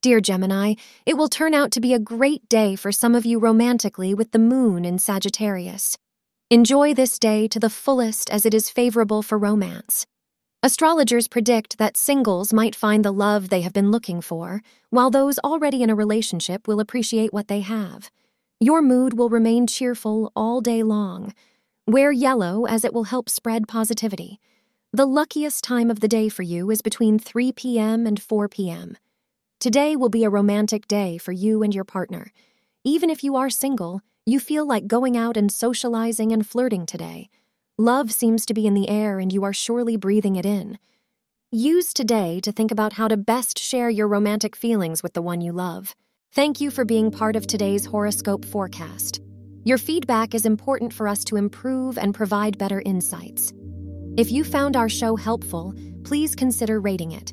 Dear Gemini, it will turn out to be a great day for some of you romantically with the moon in Sagittarius. Enjoy this day to the fullest as it is favorable for romance. Astrologers predict that singles might find the love they have been looking for, while those already in a relationship will appreciate what they have. Your mood will remain cheerful all day long. Wear yellow as it will help spread positivity. The luckiest time of the day for you is between 3 p.m. and 4 p.m. Today will be a romantic day for you and your partner. Even if you are single, you feel like going out and socializing and flirting today. Love seems to be in the air and you are surely breathing it in. Use today to think about how to best share your romantic feelings with the one you love. Thank you for being part of today's horoscope forecast. Your feedback is important for us to improve and provide better insights. If you found our show helpful, please consider rating it.